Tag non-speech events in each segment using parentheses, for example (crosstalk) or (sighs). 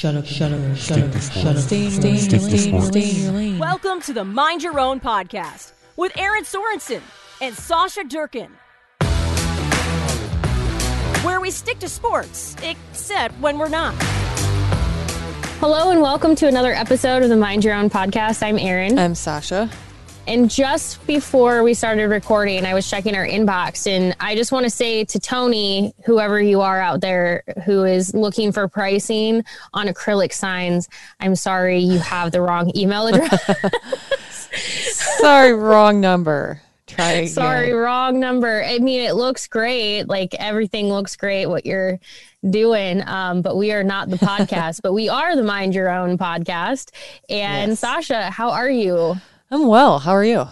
Shut up, shut up, shut up, shut up. Stay in your lane, stay in your lane, stay in your lane. Welcome to the Mind Your Own podcast with Erin Sorensen and Sausha Durkin. Where we stick to sports, except when we're not. Hello and welcome to another episode of the Mind Your Own podcast. I'm Erin. I'm Sausha. And just before we started recording, I was checking our inbox. And I just want to say to Tony, whoever you are out there who is looking for pricing on acrylic signs, I'm sorry you have the wrong email address. (laughs) Sorry, wrong number. Try again. sorry, wrong number. I mean, it looks great. Like everything looks great, what you're doing. Um, but we are not the podcast, (laughs) but we are the Mind Your Own podcast. And Yes. Sausha, how are you? I'm well. How are you?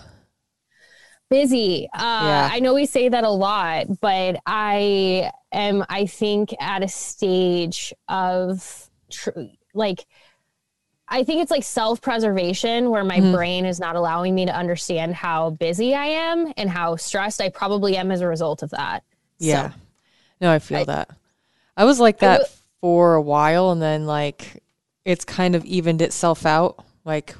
busy. Uh, Yeah. I know we say that a lot, but I am, I think, at a stage of tr- like, I think it's like self preservation where my Mhm. brain is not allowing me to understand how busy I am and how stressed I probably am as a result of that. Yeah. So, no, I feel I- that. I was like that w- for a while and then like it's kind of evened itself out. Like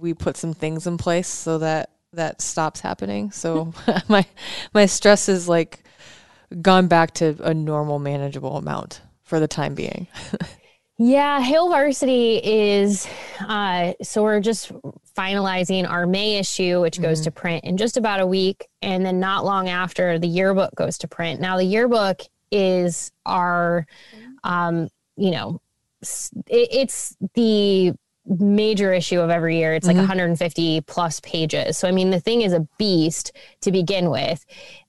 we put some things in place so that that stops happening. So (laughs) my my stress is like gone back to a normal manageable amount for the time being. (laughs) yeah, Hail Varsity is, uh, so we're just finalizing our May issue, which goes Mhm. to print in just about a week. And then not long after, the yearbook goes to print. Now, the yearbook is our, um, you know, it, it's the major issue of every year. It's like Mhm. 150 plus pages. So, I mean, the thing is a beast to begin with,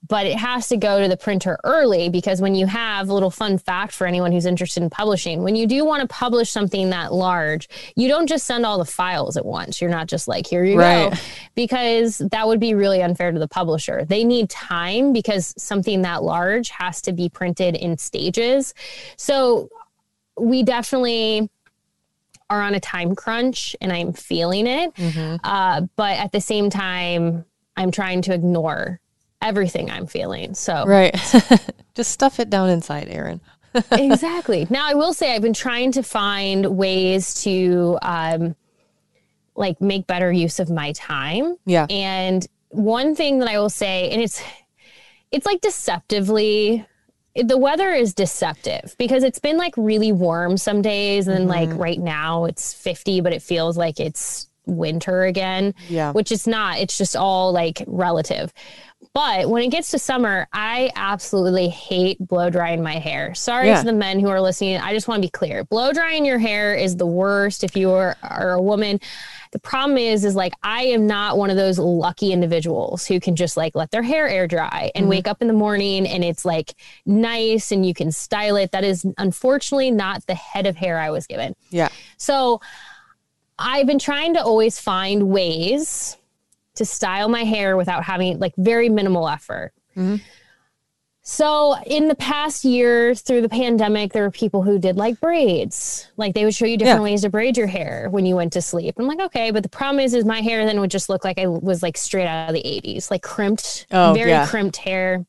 but it has to go to the printer early because when you have a little fun fact for anyone who's interested in publishing, when you do want to publish something that large, you don't just send all the files at once. You're not just like, here you go because that would be really unfair to the publisher. They need time because something that large has to be printed in stages. So we definitely are on a time crunch and I'm feeling it. Mhm. Uh, but at the same time, I'm trying to ignore everything I'm feeling. So Right. (laughs) Just stuff it down inside, Erin. (laughs) exactly. Now I will say I've been trying to find ways to um, like make better use of my time. Yeah. And one thing that I will say, and it's it's like deceptively the weather is deceptive because it's been like really warm some days and then like mm-hmm. right now it's 50 but it feels like it's winter again Yeah. which it's not it's just all like relative but when it gets to summer i absolutely hate blow drying my hair. Sorry Yeah. to the men who are listening. I just want to be clear. Blow drying your hair is the worst if you are, are a woman. The problem is is like i am not one of those lucky individuals who can just like let their hair air dry and mm-hmm. wake up in the morning and it's like nice and you can style it. That is unfortunately not the head of hair i was given. Yeah. so I've been trying to always find ways to style my hair without having like very minimal effort. Mhm. So in the past year through the pandemic, there were people who did like braids. Like they would show you different Yeah. ways to braid your hair when you went to sleep. I'm like, okay, but the problem is, is my hair then would just look like I was like straight out of the 80s, like crimped, Oh, very yeah. crimped hair.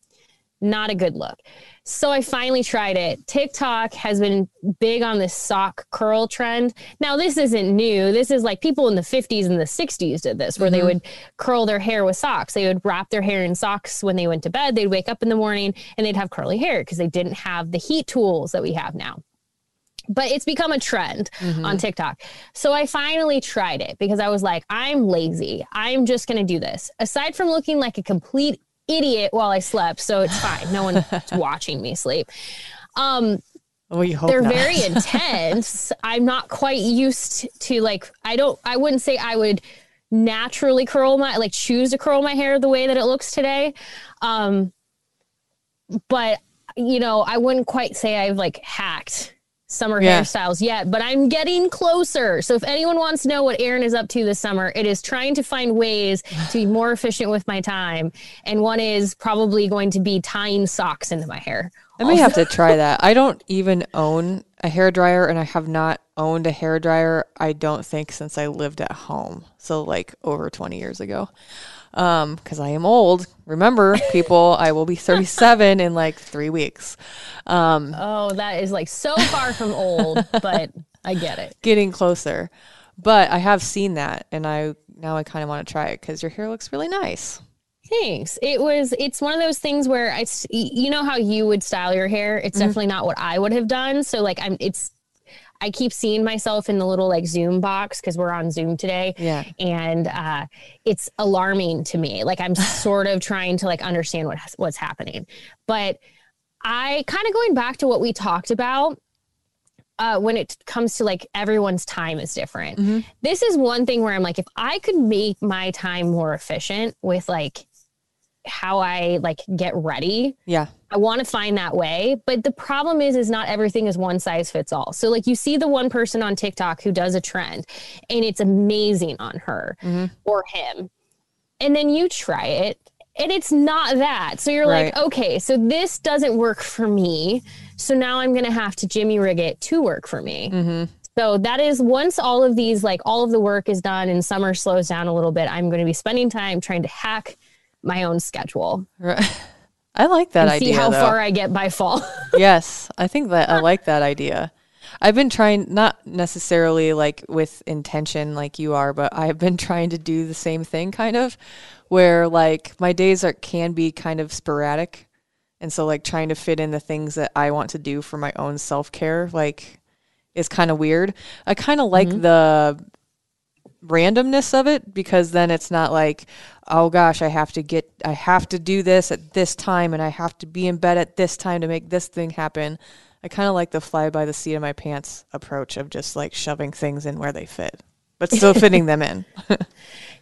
Not a good look. So I finally tried it. TikTok has been big on this sock curl trend. Now, this isn't new. This is like people in the 50s and the 60s did this, where they mm-hmm. would curl their hair with socks. They would wrap their hair in socks when they went to bed. They'd wake up in the morning and they'd have curly hair because they didn't have the heat tools that we have now. But it's become a trend mm-hmm. on TikTok. So I finally tried it because I was like, I'm lazy. I'm just going to do this. Aside from looking like a complete idiot while I slept, so it's (laughs) fine. No one's watching me sleep. Um, Well, you hope they're not. very (laughs) intense. I'm not quite used to like I don't I wouldn't say I would naturally curl my like choose to curl my hair the way that it looks today. Um but you know, I wouldn't quite say I've like hacked summer Yeah. hairstyles yet, but I'm getting closer. So if anyone wants to know what Erin is up to this summer, it is trying to find ways to be more efficient with my time. And one is probably going to be tying socks into my hair. I may have to try that. (laughs) I don't even own a hair dryer, and I have not owned a hair dryer. I don't think since I lived at home, so like over twenty years ago. Um, because I am old. Remember, people, I will be thirty-seven in like three weeks. Um, Oh, that is like so far from old, but I get it. getting closer, but I have seen that, and I now I kind of want to try it because your hair looks really nice. Thanks. It was, it's one of those things where I, you know how you would style your hair? It's definitely not what I would have done. So, like, I'm, it's, I keep seeing myself in the little like Zoom box because we're on Zoom today. Yeah. And uh, it's alarming to me. Like, I'm (sighs) sort of trying to like understand what, what's happening. But I kind of going back to what we talked about uh, when it comes to like everyone's time is different. This is one thing where I'm like, if I could make my time more efficient with like how I like get ready, Yeah, I want to find that way. But the problem is, is not everything is one size fits all. So like you see the one person on TikTok who does a trend and it's amazing on her mm-hmm. or him. And then you try it and it's not that. So you're like, okay, so this doesn't work for me. So now I'm going to have to Jimmy rig it to work for me. Mm-hmm. So that is once all of these, like all of the work is done and summer slows down a little bit, I'm going to be spending time trying to hack my own schedule right. (laughs) I like that idea. see how though. far I get by fall. (laughs) yes, I think that I like that idea. I've been trying, not necessarily like with intention like you are, but I've been trying to do the same thing kind of where like my days are can be kind of sporadic. And so like trying to fit in the things that I want to do for my own self-care like is kind of weird. I kind of like mm-hmm. the randomness of it because then it's not like oh gosh i have to get i have to do this at this time and i have to be in bed at this time to make this thing happen i kind of like the fly by the seat of my pants approach of just like shoving things in where they fit but still (laughs) fitting them in (laughs)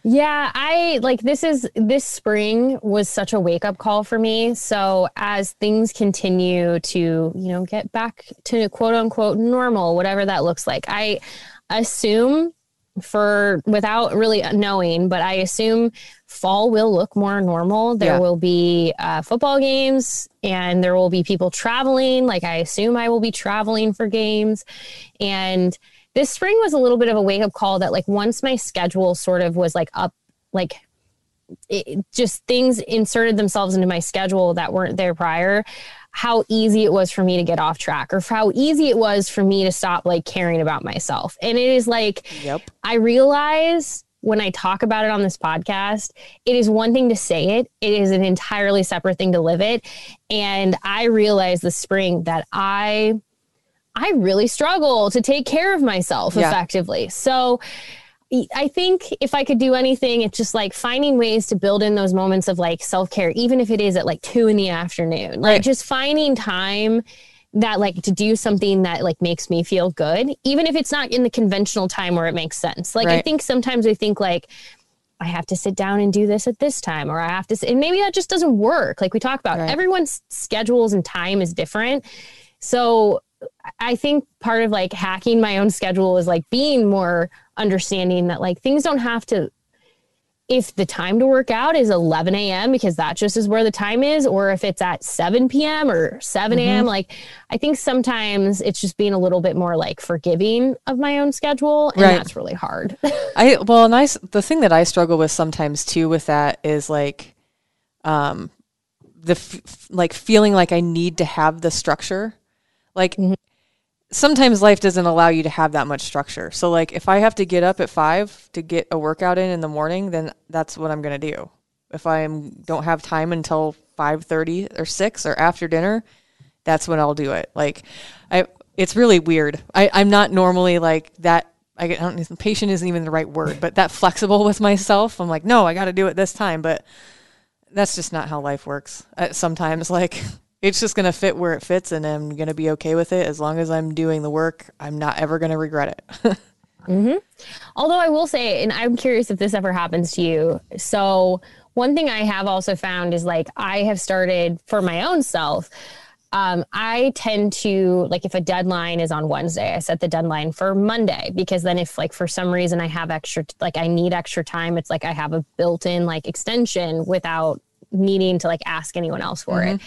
Yeah, I like this is this spring was such a wake up call for me. So as things continue to, you know, get back to quote unquote normal, whatever that looks like, I assume for without really knowing, but I assume fall will look more normal. There Yeah. will be uh, football games and there will be people traveling. Like I assume I will be traveling for games. And this spring was a little bit of a wake up call that like once my schedule sort of was like up, like it, just things inserted themselves into my schedule that weren't there prior how easy it was for me to get off track or for how easy it was for me to stop like caring about myself and it is like Yep. i realize when i talk about it on this podcast it is one thing to say it it is an entirely separate thing to live it and i realized this spring that i i really struggle to take care of myself Yeah. effectively so I think if I could do anything, it's just like finding ways to build in those moments of like self care, even if it is at like two in the afternoon. Like Right. just finding time that like to do something that like makes me feel good, even if it's not in the conventional time where it makes sense. Like I think sometimes we think like, I have to sit down and do this at this time, or I have to, and maybe that just doesn't work. Like we talk about, Right. everyone's schedules and time is different. So I think part of like hacking my own schedule is like being more understanding that like things don't have to if the time to work out is 11 a.m. because that just is where the time is, or if it's at 7 p.m. or 7 a.m. Like, I think sometimes it's just being a little bit more like forgiving of my own schedule, and Right. that's really hard. (laughs) I well, and I s- the thing that I struggle with sometimes too with that is like, um, the f- like feeling like I need to have the structure, like. Sometimes life doesn't allow you to have that much structure. So, like, if I have to get up at five to get a workout in in the morning, then that's what I'm gonna do. If I don't have time until five thirty or six or after dinner, that's when I'll do it. Like, I it's really weird. I I'm not normally like that. I get- I don't patient isn't even the right word, but that flexible with myself. I'm like, no, I got to do it this time, but that's just not how life works. Uh, sometimes (laughs) like it's just gonna fit where it fits, and I'm gonna be okay with it as long as I'm doing the work. I'm not ever gonna regret it. (laughs) mm-hmm. Although I will say, and I'm curious if this ever happens to you. So, one thing I have also found is like I have started for my own self. um, I tend to like if a deadline is on Wednesday, I set the deadline for Monday because then if like for some reason I have extra like I need extra time, it's like I have a built-in like extension without needing to like ask anyone else for mm-hmm. it.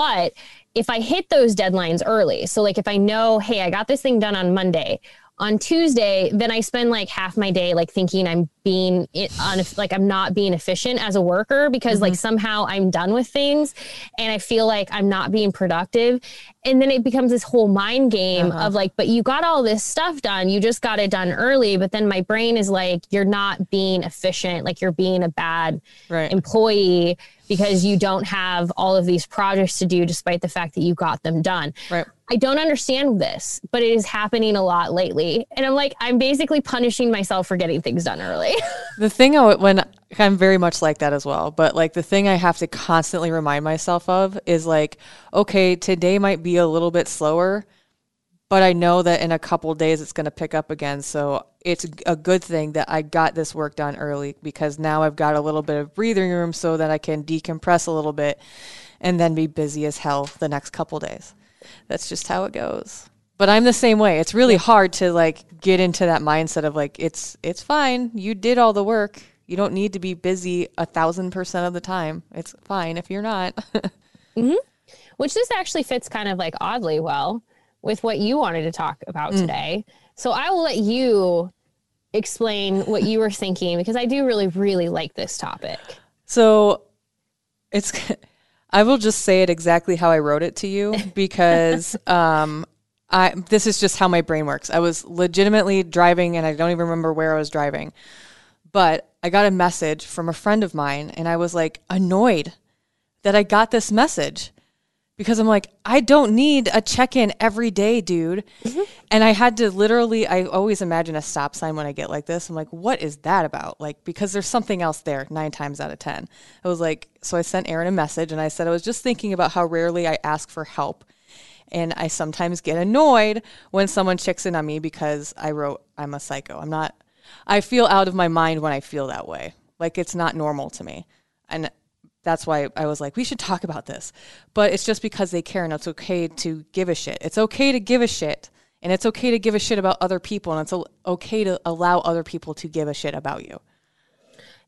But if I hit those deadlines early, so like if I know, hey, I got this thing done on Monday, on Tuesday, then I spend like half my day like thinking I'm being on like I'm not being efficient as a worker because mm-hmm. like somehow I'm done with things and I feel like I'm not being productive. And then it becomes this whole mind game uh-huh. of like, but you got all this stuff done. You just got it done early. But then my brain is like, you're not being efficient. Like you're being a bad right. employee because you don't have all of these projects to do despite the fact that you got them done. Right. I don't understand this, but it is happening a lot lately. And I'm like, I'm basically punishing myself for getting things done early. (laughs) the thing I, when I'm very much like that as well, but like the thing I have to constantly remind myself of is like, okay, today might be a little bit slower, but I know that in a couple days it's going to pick up again. So it's a good thing that I got this work done early because now I've got a little bit of breathing room so that I can decompress a little bit and then be busy as hell the next couple days. That's just how it goes. But I'm the same way. It's really hard to like get into that mindset of like it's it's fine. You did all the work. You don't need to be busy a thousand percent of the time. It's fine if you're not. (laughs) mm-hmm. Which this actually fits kind of like oddly well with what you wanted to talk about mm. today. So I will let you explain what you were thinking because I do really, really like this topic. So it's (laughs) I will just say it exactly how I wrote it to you (laughs) because um, I this is just how my brain works. I was legitimately driving and I don't even remember where I was driving. But I got a message from a friend of mine and I was like annoyed that I got this message because I'm like, I don't need a check in every day, dude. Mm-hmm. And I had to literally, I always imagine a stop sign when I get like this. I'm like, what is that about? Like, because there's something else there nine times out of 10. I was like, so I sent Aaron a message and I said, I was just thinking about how rarely I ask for help. And I sometimes get annoyed when someone checks in on me because I wrote, I'm a psycho. I'm not, I feel out of my mind when I feel that way. Like, it's not normal to me. And that's why I was like, we should talk about this. But it's just because they care and it's okay to give a shit. It's okay to give a shit. And it's okay to give a shit about other people. And it's okay to allow other people to give a shit about you.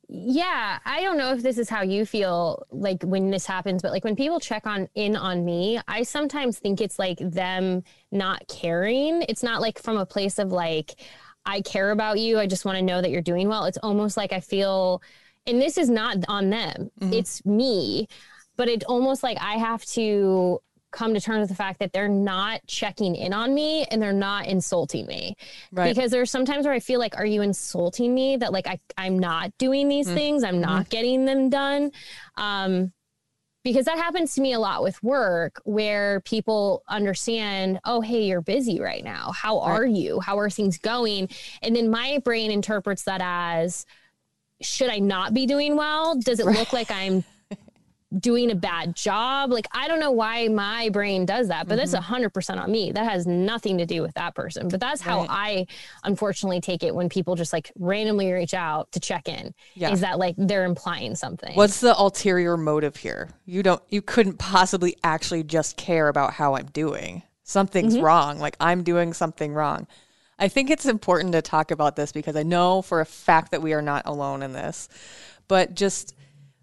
Yeah, I don't know if this is how you feel like when this happens, but like when people check on in on me, I sometimes think it's like them not caring. It's not like from a place of like, I care about you. I just want to know that you're doing well. It's almost like I feel and this is not on them mm-hmm. it's me but it's almost like i have to come to terms with the fact that they're not checking in on me and they're not insulting me right. because there's sometimes where i feel like are you insulting me that like I, i'm not doing these mm-hmm. things i'm not mm-hmm. getting them done um, because that happens to me a lot with work where people understand oh hey you're busy right now how right. are you how are things going and then my brain interprets that as should I not be doing well? Does it look like I'm doing a bad job? Like, I don't know why my brain does that, but mm-hmm. that's 100% on me. That has nothing to do with that person. But that's how right. I unfortunately take it when people just like randomly reach out to check in. Yeah. Is that like they're implying something? What's the ulterior motive here? You don't, you couldn't possibly actually just care about how I'm doing. Something's mm-hmm. wrong. Like, I'm doing something wrong. I think it's important to talk about this because I know for a fact that we are not alone in this. But just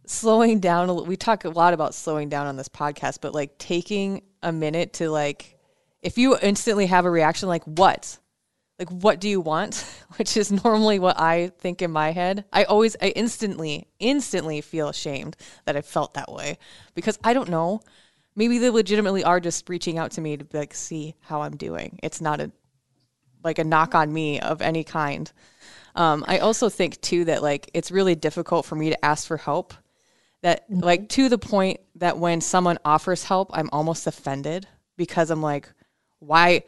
slowing down, we talk a lot about slowing down on this podcast, but like taking a minute to like, if you instantly have a reaction, like what? Like, what do you want? (laughs) Which is normally what I think in my head. I always, I instantly, instantly feel ashamed that I felt that way because I don't know. Maybe they legitimately are just reaching out to me to like see how I'm doing. It's not a like a knock on me of any kind. Um, I also think too that like it's really difficult for me to ask for help. That mm-hmm. like to the point that when someone offers help, I'm almost offended because I'm like, why?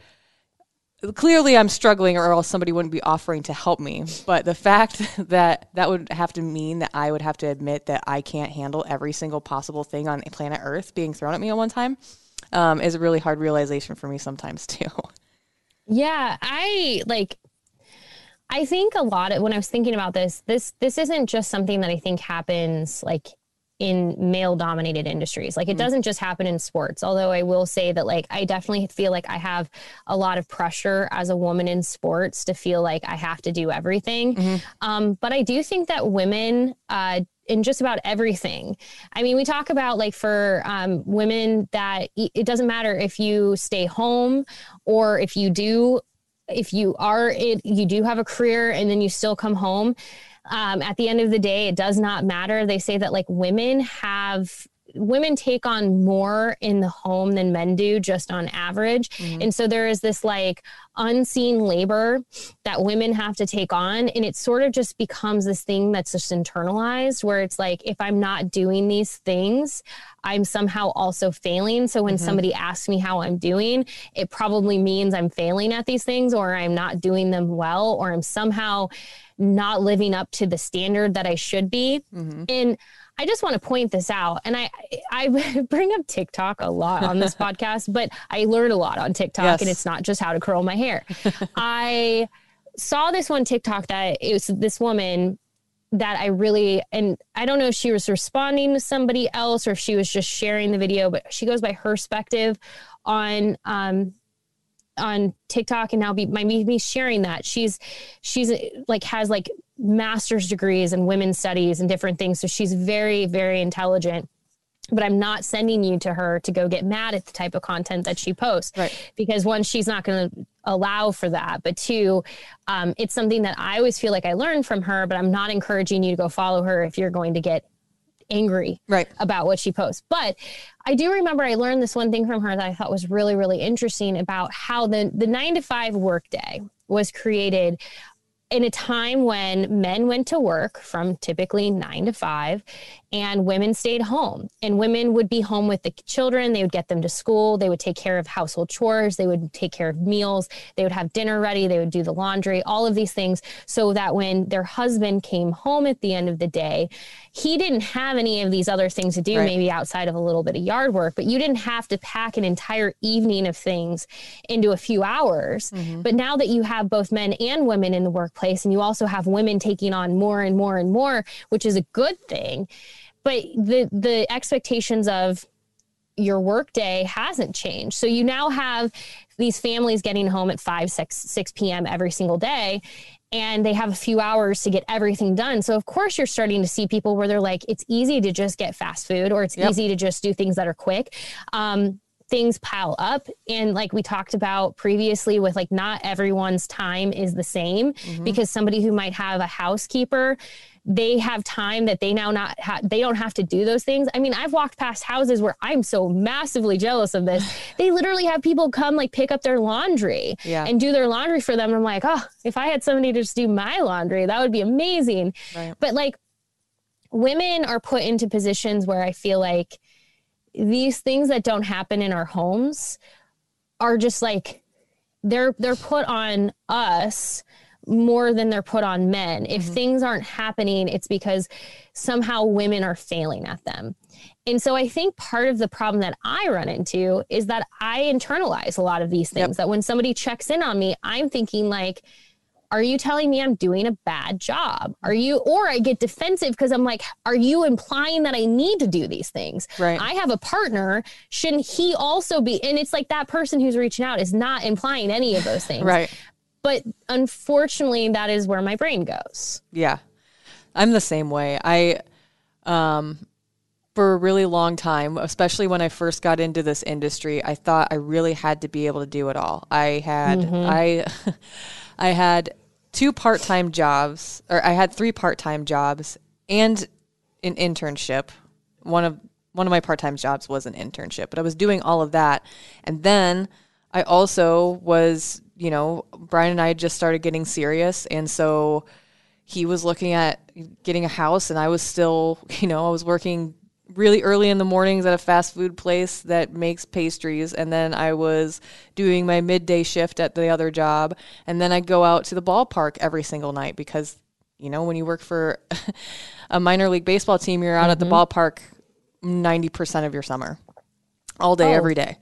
Clearly, I'm struggling, or else somebody wouldn't be offering to help me. But the fact (laughs) that that would have to mean that I would have to admit that I can't handle every single possible thing on planet Earth being thrown at me at one time um, is a really hard realization for me sometimes (laughs) too. Yeah, I like I think a lot of when I was thinking about this, this this isn't just something that I think happens like in male dominated industries. Like it doesn't just happen in sports. Although I will say that like I definitely feel like I have a lot of pressure as a woman in sports to feel like I have to do everything. Um, but I do think that women uh, in just about everything. I mean, we talk about like for um, women that it doesn't matter if you stay home or if you do, if you are it, you do have a career and then you still come home. Um, at the end of the day, it does not matter. They say that like women have women take on more in the home than men do just on average Mm-hmm. and so there is this like unseen labor that women have to take on. And it sort of just becomes this thing that's just internalized where it's like if i'm not doing these things i'm somehow also failing. So when mm-hmm. somebody asks me how i'm doing it probably means i'm failing at these things or i'm not doing them well or i'm somehow not living up to the standard that i should be. Mm-hmm. And I just want to point this out, and I I (laughs) bring up TikTok a lot on this (laughs) podcast, but I learn a lot on TikTok, Yes. and it's not just how to curl my hair. I saw this one TikTok that it was this woman that I really and I don't know if she was responding to somebody else or if she was just sharing the video, but she goes by her perspective on um on TikTok and now be my me, sharing that. She's she's like has like master's degrees and women's studies and different things. So she's very, very intelligent. But I'm not sending you to her to go get mad at the type of content that she posts. Right. Because one, she's not going to allow for that. But two, um, it's something that I always feel like I learned from her, but I'm not encouraging you to go follow her if you're going to get angry Right. about what she posts. But I do remember I learned this one thing from her that I thought was really, really interesting about how the, the nine to five workday was created in a time when men went to work from typically nine to five and women stayed home. And women would be home with the children. They would get them to school. They would take care of household chores. They would take care of meals. They would have dinner ready. They would do the laundry all of these things so that when their husband came home at the end of the day he didn't have any of these other things to do Right. maybe outside of a little bit of yard work but you didn't have to pack an entire evening of things into a few hours. Mm-hmm. But now that you have both men and women in the workplace and you also have women taking on more and more and more which is a good thing but the the expectations of your workday hasn't changed. So you now have these families getting home at 5, 6, 6 p.m. every single day, and they have a few hours to get everything done. So, of course, you're starting to see people where they're like, it's easy to just get fast food or it's Yep. easy to just do things that are quick. Um, things pile up. And like we talked about previously, with like not everyone's time is the same because somebody who might have a housekeeper they have time that they now not ha- they don't have to do those things. I mean, I've walked past houses where I'm so massively jealous of this. (sighs) they literally have people come like pick up their laundry Yeah. and do their laundry for them. I'm like, oh, if I had somebody to just do my laundry, that would be amazing. Right. But like women are put into positions where I feel like these things that don't happen in our homes are just like they're they're put on us more than they're put on men. If mm-hmm. things aren't happening, it's because somehow women are failing at them. And so I think part of the problem that I run into is that I internalize a lot of these things that when somebody checks in on me, I'm thinking like are you telling me I'm doing a bad job? Are you, or I get defensive because I'm like, are you implying that I need to do these things? Right. I have a partner. Shouldn't he also be? And it's like that person who's reaching out is not implying any of those things. Right. But unfortunately, that is where my brain goes. Yeah. I'm the same way. I um for a really long time, especially when I first got into this industry, I thought I really had to be able to do it all. I had I (laughs) I had two part-time jobs or I had three part-time jobs and an internship. One of one of my part-time jobs was an internship, but I was doing all of that. And then I also was, you know, Brian and I had just started getting serious and so he was looking at getting a house and I was still, (laughs) you know, I was working really early in the mornings at a fast food place that makes pastries and then I was doing my midday shift at the other job and then I'd go out to the ballpark every single night because you know when you work for (laughs) a minor league baseball team you're out at the mm-hmm. ballpark 90% of your summer all day Oh. every day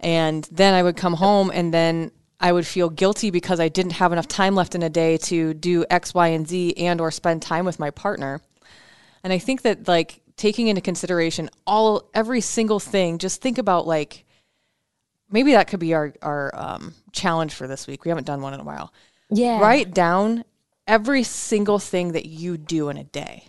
and then I would come home and then I would feel guilty because I didn't have enough time left in a day to do X, Y, and Z and or spend time with my partner. And I think that like taking into consideration all every single thing. Just think about like maybe that could be our our um, challenge for this week. We haven't done one in a while. Yeah. Write down every single thing that you do in a day.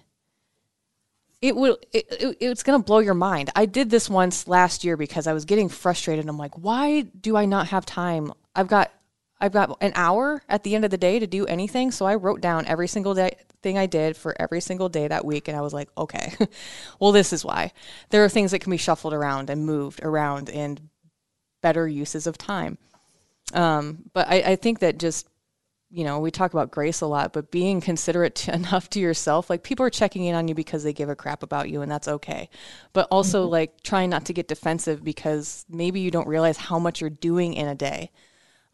It will. It, it, it's going to blow your mind. I did this once last year because I was getting frustrated. I'm like, why do I not have time? I've got I've got an hour at the end of the day to do anything. So I wrote down every single day thing I did for every single day that week, and I was like, okay, (laughs) well, this is why. There are things that can be shuffled around and moved around, and better uses of time. Um, but I, I think that just you know, we talk about grace a lot, but being considerate to, (laughs) enough to yourself, like people are checking in on you because they give a crap about you, and that's okay. But also, mm-hmm. like, trying not to get defensive because maybe you don't realize how much you're doing in a day.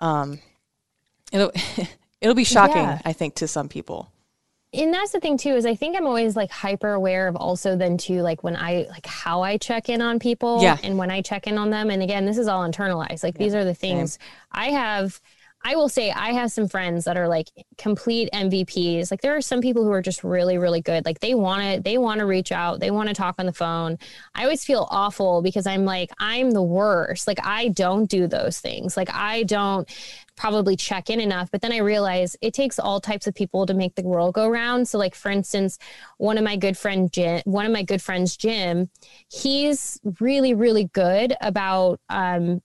Um, it'll (laughs) it'll be shocking, yeah. I think, to some people. And that's the thing too is I think I'm always like hyper aware of also then too like when I like how I check in on people yeah. and when I check in on them and again this is all internalized like yeah. these are the things Same. I have I will say I have some friends that are like complete MVPs. Like there are some people who are just really, really good. Like they want to, they want to reach out. They want to talk on the phone. I always feel awful because I'm like, I'm the worst. Like I don't do those things. Like I don't probably check in enough. But then I realize it takes all types of people to make the world go round. So like for instance, one of my good friend Jim, one of my good friends, Jim, he's really, really good about um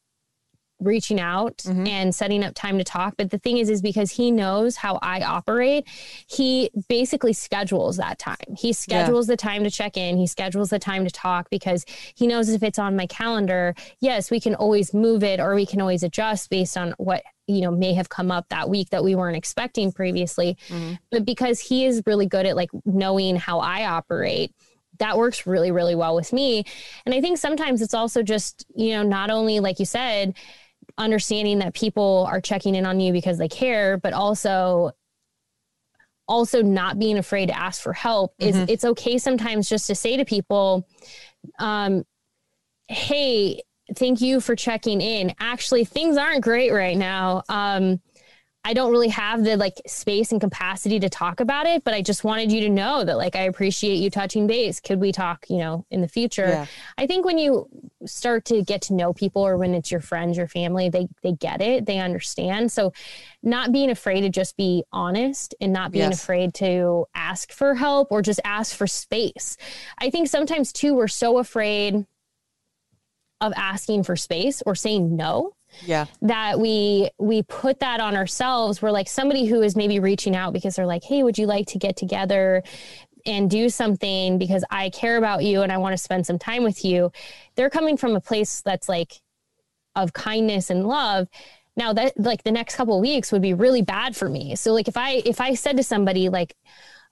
reaching out mm-hmm. and setting up time to talk but the thing is is because he knows how i operate he basically schedules that time he schedules yeah. the time to check in he schedules the time to talk because he knows if it's on my calendar yes we can always move it or we can always adjust based on what you know may have come up that week that we weren't expecting previously mm-hmm. but because he is really good at like knowing how i operate that works really really well with me and i think sometimes it's also just you know not only like you said understanding that people are checking in on you because they care, but also also not being afraid to ask for help is mm-hmm. it's okay sometimes just to say to people um hey thank you for checking in actually things aren't great right now um I don't really have the like space and capacity to talk about it, but I just wanted you to know that like I appreciate you touching base. Could we talk, you know, in the future? Yeah. I think when you start to get to know people or when it's your friends, your family, they they get it, they understand. So not being afraid to just be honest and not being yes. afraid to ask for help or just ask for space. I think sometimes too we're so afraid of asking for space or saying no yeah that we we put that on ourselves we're like somebody who is maybe reaching out because they're like hey would you like to get together and do something because i care about you and i want to spend some time with you they're coming from a place that's like of kindness and love now that like the next couple weeks would be really bad for me so like if i if i said to somebody like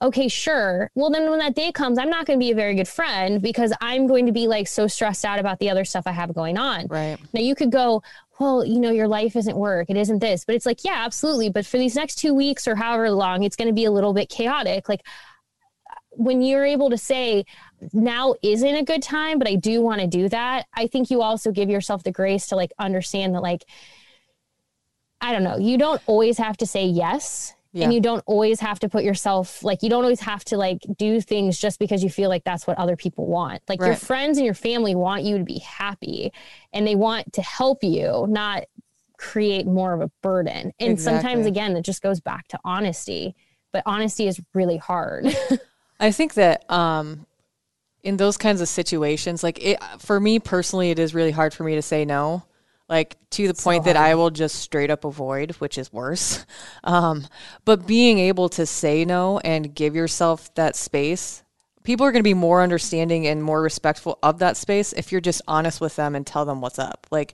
okay, sure. Well, then when that day comes, I'm not going to be a very good friend because I'm going to be like so stressed out about the other stuff I have going on. Right. Now you could go, well, you know, your life isn't work. It isn't this. But it's like, yeah, absolutely. But for these next two weeks or however long, it's going to be a little bit chaotic. Like when you're able to say, now isn't a good time, but I do want to do that, I think you also give yourself the grace to like understand that, like, I don't know, you don't always have to say yes yeah. and you don't always have to put yourself like you don't always have to like do things just because you feel like that's what other people want like right. your friends and your family want you to be happy and they want to help you not create more of a burden and exactly. sometimes again it just goes back to honesty but honesty is really hard (laughs) i think that um in those kinds of situations like it for me personally it is really hard for me to say no like to the point that I will just straight up avoid, which is worse. (laughs) Um, but being able to say no and give yourself that space, people are going to be more understanding and more respectful of that space if you're just honest with them and tell them what's up. Like,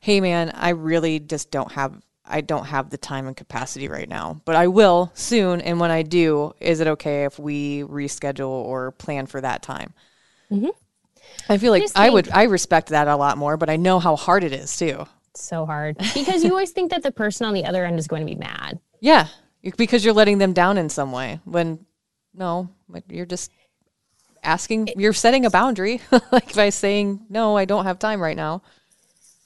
hey man, I really just don't have I don't have the time and capacity right now, but I will soon. And when I do, is it okay if we reschedule or plan for that time? Mm-hmm. I feel like I, I would I respect that a lot more, but I know how hard it is too. So hard because you always think that the person on the other end is going to be mad. Yeah, because you're letting them down in some way. When no, you're just asking. You're setting a boundary, (laughs) like by saying no, I don't have time right now.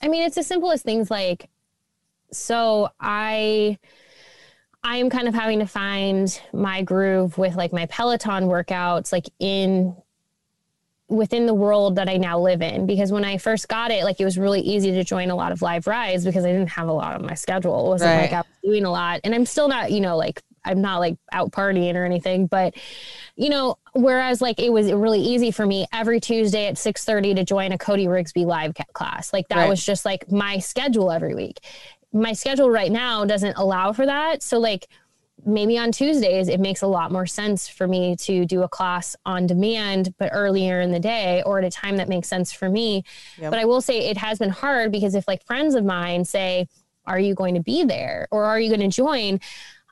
I mean, it's as simple as things like, so I. I am kind of having to find my groove with like my Peloton workouts, like in within the world that I now live in. Because when I first got it, like it was really easy to join a lot of live rides because I didn't have a lot on my schedule. It wasn't Right. like I was doing a lot. And I'm still not, you know, like I'm not like out partying or anything, but you know, whereas like it was really easy for me every Tuesday at 6:30 to join a Cody Rigsby live class. Like that Right. was just like my schedule every week. My schedule right now doesn't allow for that. So like maybe on Tuesdays, it makes a lot more sense for me to do a class on demand, but earlier in the day or at a time that makes sense for me. Yep. But I will say it has been hard because if like friends of mine say, Are you going to be there or are you going to join?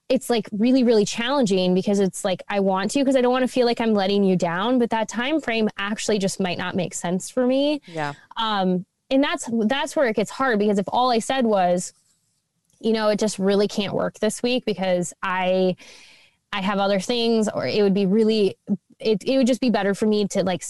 It's like really, really challenging because it's like I want to because I don't want to feel like I'm letting you down, but that time frame actually just might not make sense for me Yeah. um and that's that's where it gets hard because if all i said was you know it just really can't work this week because i i have other things or it would be really it, it would just be better for me to like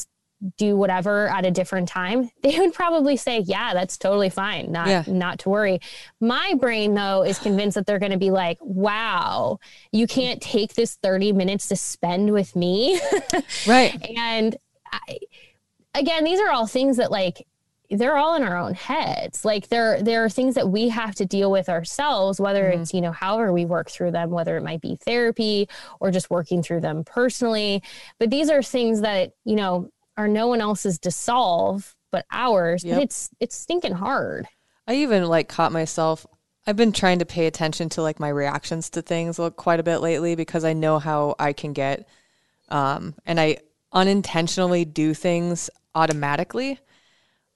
do whatever at a different time (laughs) they would probably say yeah that's totally fine not Yeah. not to worry my brain though is convinced that they're going to be like wow you can't take this 30 minutes to spend with me (laughs) Right. and I, again these are all things that like they're all in our own heads like there there are things that we have to deal with ourselves whether it's you know however we work through them whether it might be therapy or just working through them personally but these are things that you know are no one else's to solve but ours Yep. but it's it's stinking hard I even like caught myself. I've been trying to pay attention to like my reactions to things quite a bit lately because I know how I can get, um, and I unintentionally do things automatically,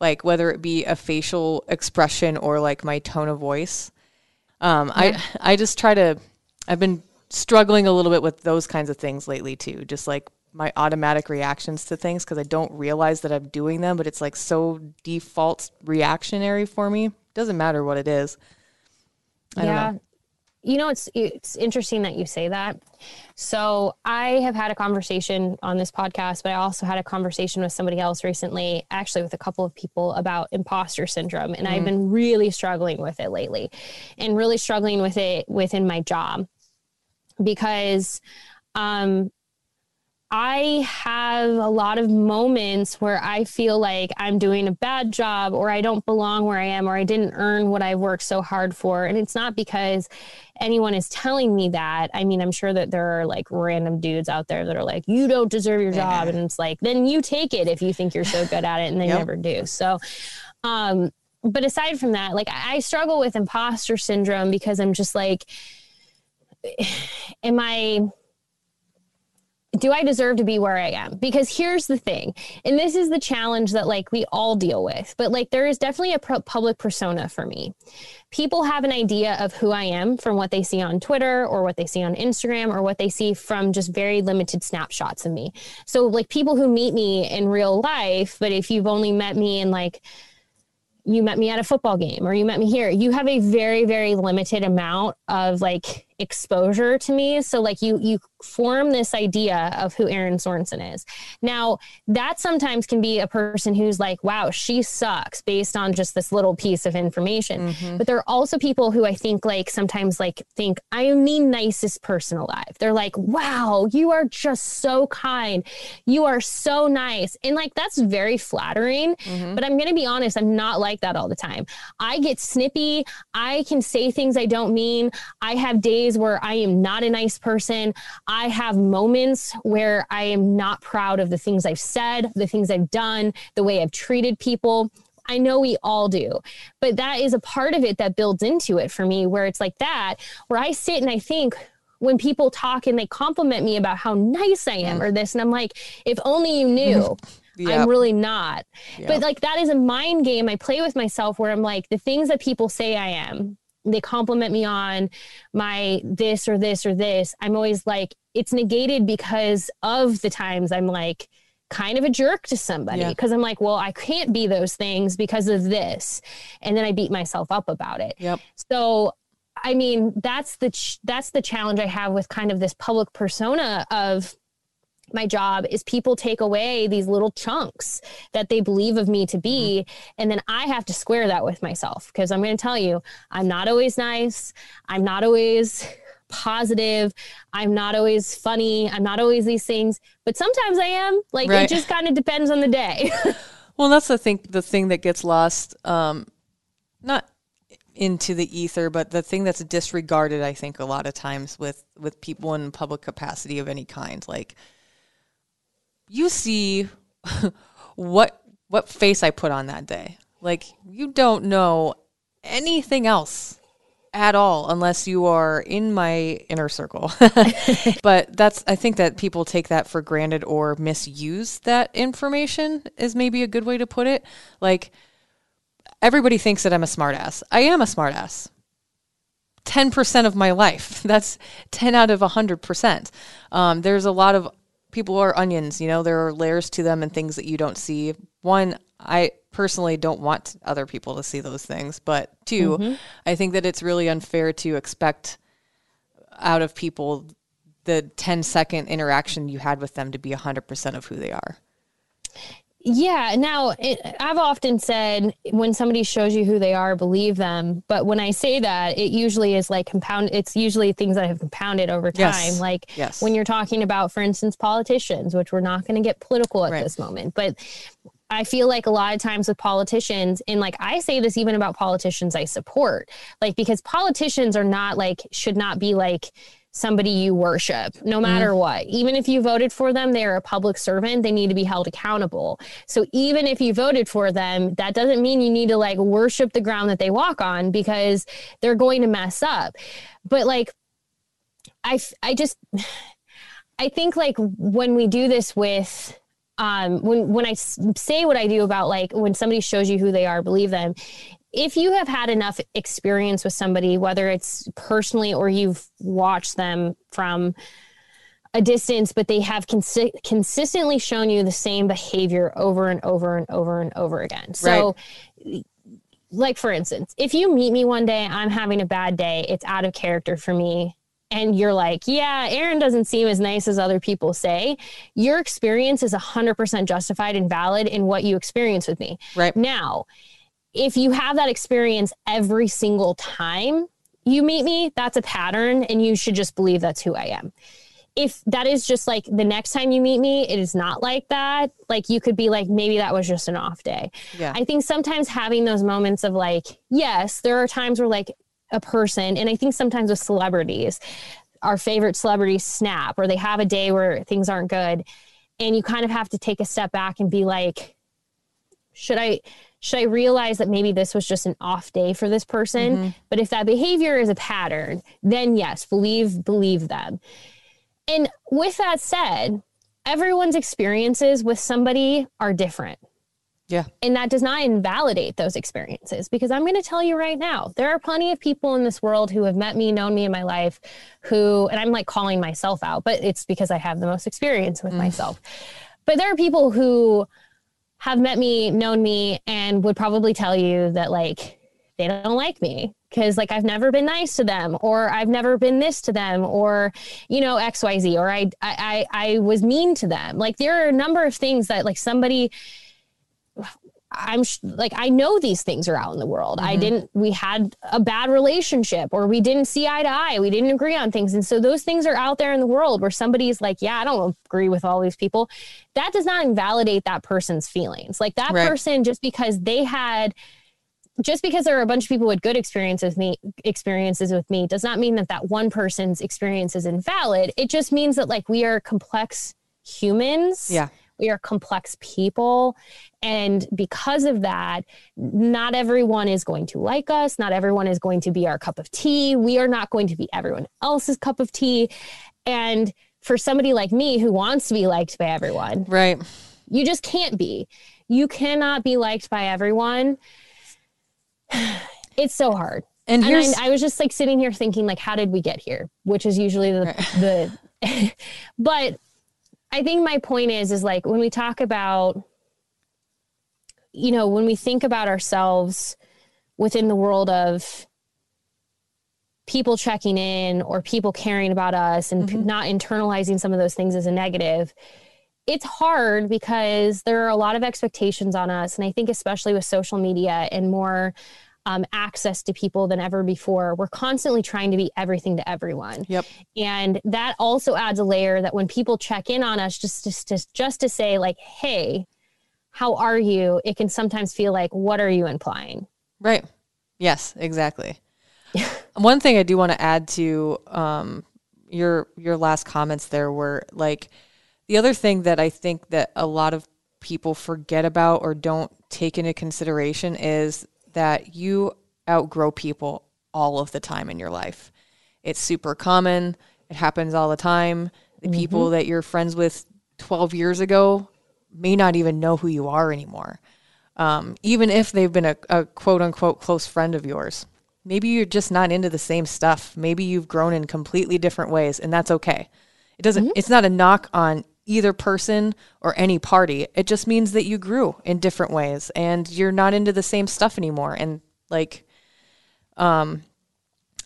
like whether it be a facial expression or like my tone of voice. Um, I I just try to. I've been struggling a little bit with those kinds of things lately too. Just like my automatic reactions to things because I don't realize that I'm doing them, but it's like so default reactionary for me. Doesn't matter what it is. I don't know. You know, it's it's interesting that you say that. So I have had a conversation on this podcast, but I also had a conversation with somebody else recently, actually with a couple of people about imposter syndrome, and I've been really struggling with it lately, and really struggling with it within my job because um I have a lot of moments where I feel like I'm doing a bad job or I don't belong where I am or I didn't earn what I worked so hard for. And it's not because anyone is telling me that. I mean, I'm sure that there are like random dudes out there that are like, you don't deserve your job. And it's like, then you take it if you think you're so good at it and they Yep. never do. So, um, but aside from that, like I struggle with imposter syndrome because I'm just like, (sighs) am I do I deserve to be where I am? Because here's the thing, and this is the challenge that like we all deal with, but like there is definitely a pu- public persona for me. People have an idea of who I am from what they see on Twitter or what they see on Instagram or what they see from just very limited snapshots of me. So like people who meet me in real life, but if you've only met me in like you met me at a football game or you met me here you have a very very limited amount of like exposure to me. So like you you form this idea of who Erin Sorensen is. Now that sometimes can be a person who's like wow she sucks based on just this little piece of information. Mm-hmm. But there are also people who I think like sometimes like think I am the nicest person alive. They're like wow you are just so kind. You are so nice. And like that's very flattering. Mm-hmm. But I'm going to be honest I'm not like that all the time. I get snippy. I can say things I don't mean. I have days where I am not a nice person I have moments where I am not proud of the things I've said the things I've done the way I've treated people I know we all do, but that is a part of it that builds into it for me, where it's like that, where I sit and I think when people talk and they compliment me about how nice I am mm. or this, and I'm like, if only you mm-hmm. knew. Yep. I'm really not. Yep. But like that is a mind game I play with myself where I'm like, the things that people say I am, they compliment me on my this or this or this. I'm always like, it's negated because of the times I'm like, kind of a jerk to somebody Yeah. because I'm like, well, I can't be those things because of this. And then I beat myself up about it. Yep. So, I mean, that's the ch- that's the challenge I have with kind of this public persona of my job is people take away these little chunks that they believe of me to be and then I have to square that with myself because I'm going to tell you I'm not always nice I'm not always positive. I'm not always funny. I'm not always these things, but sometimes I am. Like Right. it just kind of depends on the day. (laughs) Well, that's the thing. The thing that gets lost, um, not into the ether, but the thing that's disregarded, I think, a lot of times with with people in public capacity of any kind. Like, you see what what face I put on that day. Like, you don't know anything else at all unless you are in my inner circle. (laughs) but that's I think that people take that for granted or misuse that information is maybe a good way to put it. Like everybody thinks that I'm a smartass. I am a smartass. 10% of my life. (laughs) That's 10 out of 100%. Um, there's a lot of people are onions, you know, there are layers to them and things that you don't see. One, I personally don't want other people to see those things. But 2 mm-hmm. I think that it's really unfair to expect out of people the 10 second interaction you had with them to be 100% of who they are. Yeah. Now, it, I've often said when somebody shows you who they are, believe them. But when I say that, it usually is like compound. It's usually things that have compounded over time. Yes. Like Yes. when you're talking about, for instance, politicians, which we're not going to get political at Right. this moment, but. I feel like a lot of times with politicians, and like I say this even about politicians I support, like because politicians are not like, should not be like somebody you worship, no matter what. Even if you voted for them, they're a public servant, they need to be held accountable. So even if you voted for them, that doesn't mean you need to like worship the ground that they walk on because they're going to mess up. But like, I, I just, I think like when we do this with, um, when when I say what I do about like when somebody shows you who they are, believe them. If you have had enough experience with somebody, whether it's personally or you've watched them from a distance, but they have consi- consistently shown you the same behavior over and over and over and over again. So, like for instance, if you meet me one day, I'm having a bad day, it's out of character for me, and you're like, yeah, Erin doesn't seem as nice as other people say, your experience is 100% justified and valid in what you experience with me. Right. Now, if you have that experience every single time you meet me, that's a pattern, and you should just believe that's who I am. If that is just like the next time you meet me, it is not like that. Like you could be like, maybe that was just an off day. Yeah. I think sometimes having those moments of like, yes, there are times where like a person, and I think sometimes with celebrities, our favorite celebrities snap or they have a day where things aren't good. And you kind of have to take a step back and be like, should I should I realize that maybe this was just an off day for this person? Mm-hmm. But if that behavior is a pattern, then yes, believe believe them. And with that said, everyone's experiences with somebody are different. Yeah. And that does not invalidate those experiences because I'm going to tell you right now, there are plenty of people in this world who have met me, known me in my life, who, and I'm like calling myself out, but it's because I have the most experience with mm. myself. But there are people who have met me, known me, and would probably tell you that like they don't like me because like I've never been nice to them or I've never been this to them or you know XYZ or I I I I was mean to them. Like there are a number of things that like somebody I'm sh- like I know these things are out in the world. I mm-hmm. didn't we had a bad relationship or we didn't see eye to eye. We didn't agree on things. And so those things are out there in the world where somebody's like, "Yeah, I don't agree with all these people." That does not invalidate that person's feelings. Like that Right. person just because they had just because there are a bunch of people with good experiences with me experiences with me does not mean that that one person's experience is invalid. It just means that like we are complex humans. Yeah. We are complex people. And because of that, not everyone is going to like us. Not everyone is going to be our cup of tea. We are not going to be everyone else's cup of tea. And for somebody like me who wants to be liked by everyone, Right. you just can't be. You cannot be liked by everyone. (sighs) It's so hard. And And I, I was just like sitting here thinking, like, how did we get here? Which is usually the the. (laughs) (laughs) but I think my point is, is like when we talk about, you know, when we think about ourselves within the world of people checking in or people caring about us and p- not internalizing some of those things as a negative it's hard because there are a lot of expectations on us. And i think especially with social media and more um, access to people than ever before. We're constantly trying to be everything to everyone. Yep. And that also adds a layer that when people check in on us, just just to, just to say like, "Hey, how are you?" It can sometimes feel like, "What are you implying?" Right. Yes, exactly. (laughs) One thing I do want to add to um, your your last comments there were like the other thing that I think that a lot of people forget about or don't take into consideration is that you outgrow people all of the time in your life. It's super common. It happens all the time. The mm-hmm. people that you're friends with 12 years ago may not even know who you are anymore. Um, even if they've been a, a quote unquote close friend of yours. Maybe you're just not into the same stuff. Maybe you've grown in completely different ways, and that's okay. It doesn't, mm-hmm. it's not a knock on either person or any party. It just means that you grew in different ways and you're not into the same stuff anymore. And like, um,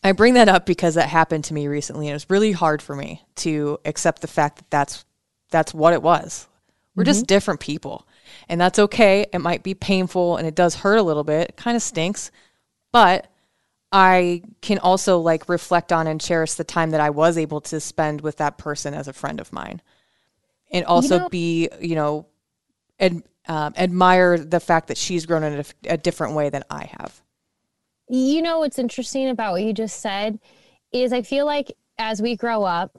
I bring that up because that happened to me recently, and it was really hard for me to accept the fact that that's that's what it was. We're mm-hmm. just different people, and that's okay. It might be painful and it does hurt a little bit. It kind of stinks, but I can also like reflect on and cherish the time that I was able to spend with that person as a friend of mine and also you know, be you know ad, um, admire the fact that she's grown in a, a different way than I have. You know what's interesting about what you just said is I feel like as we grow up,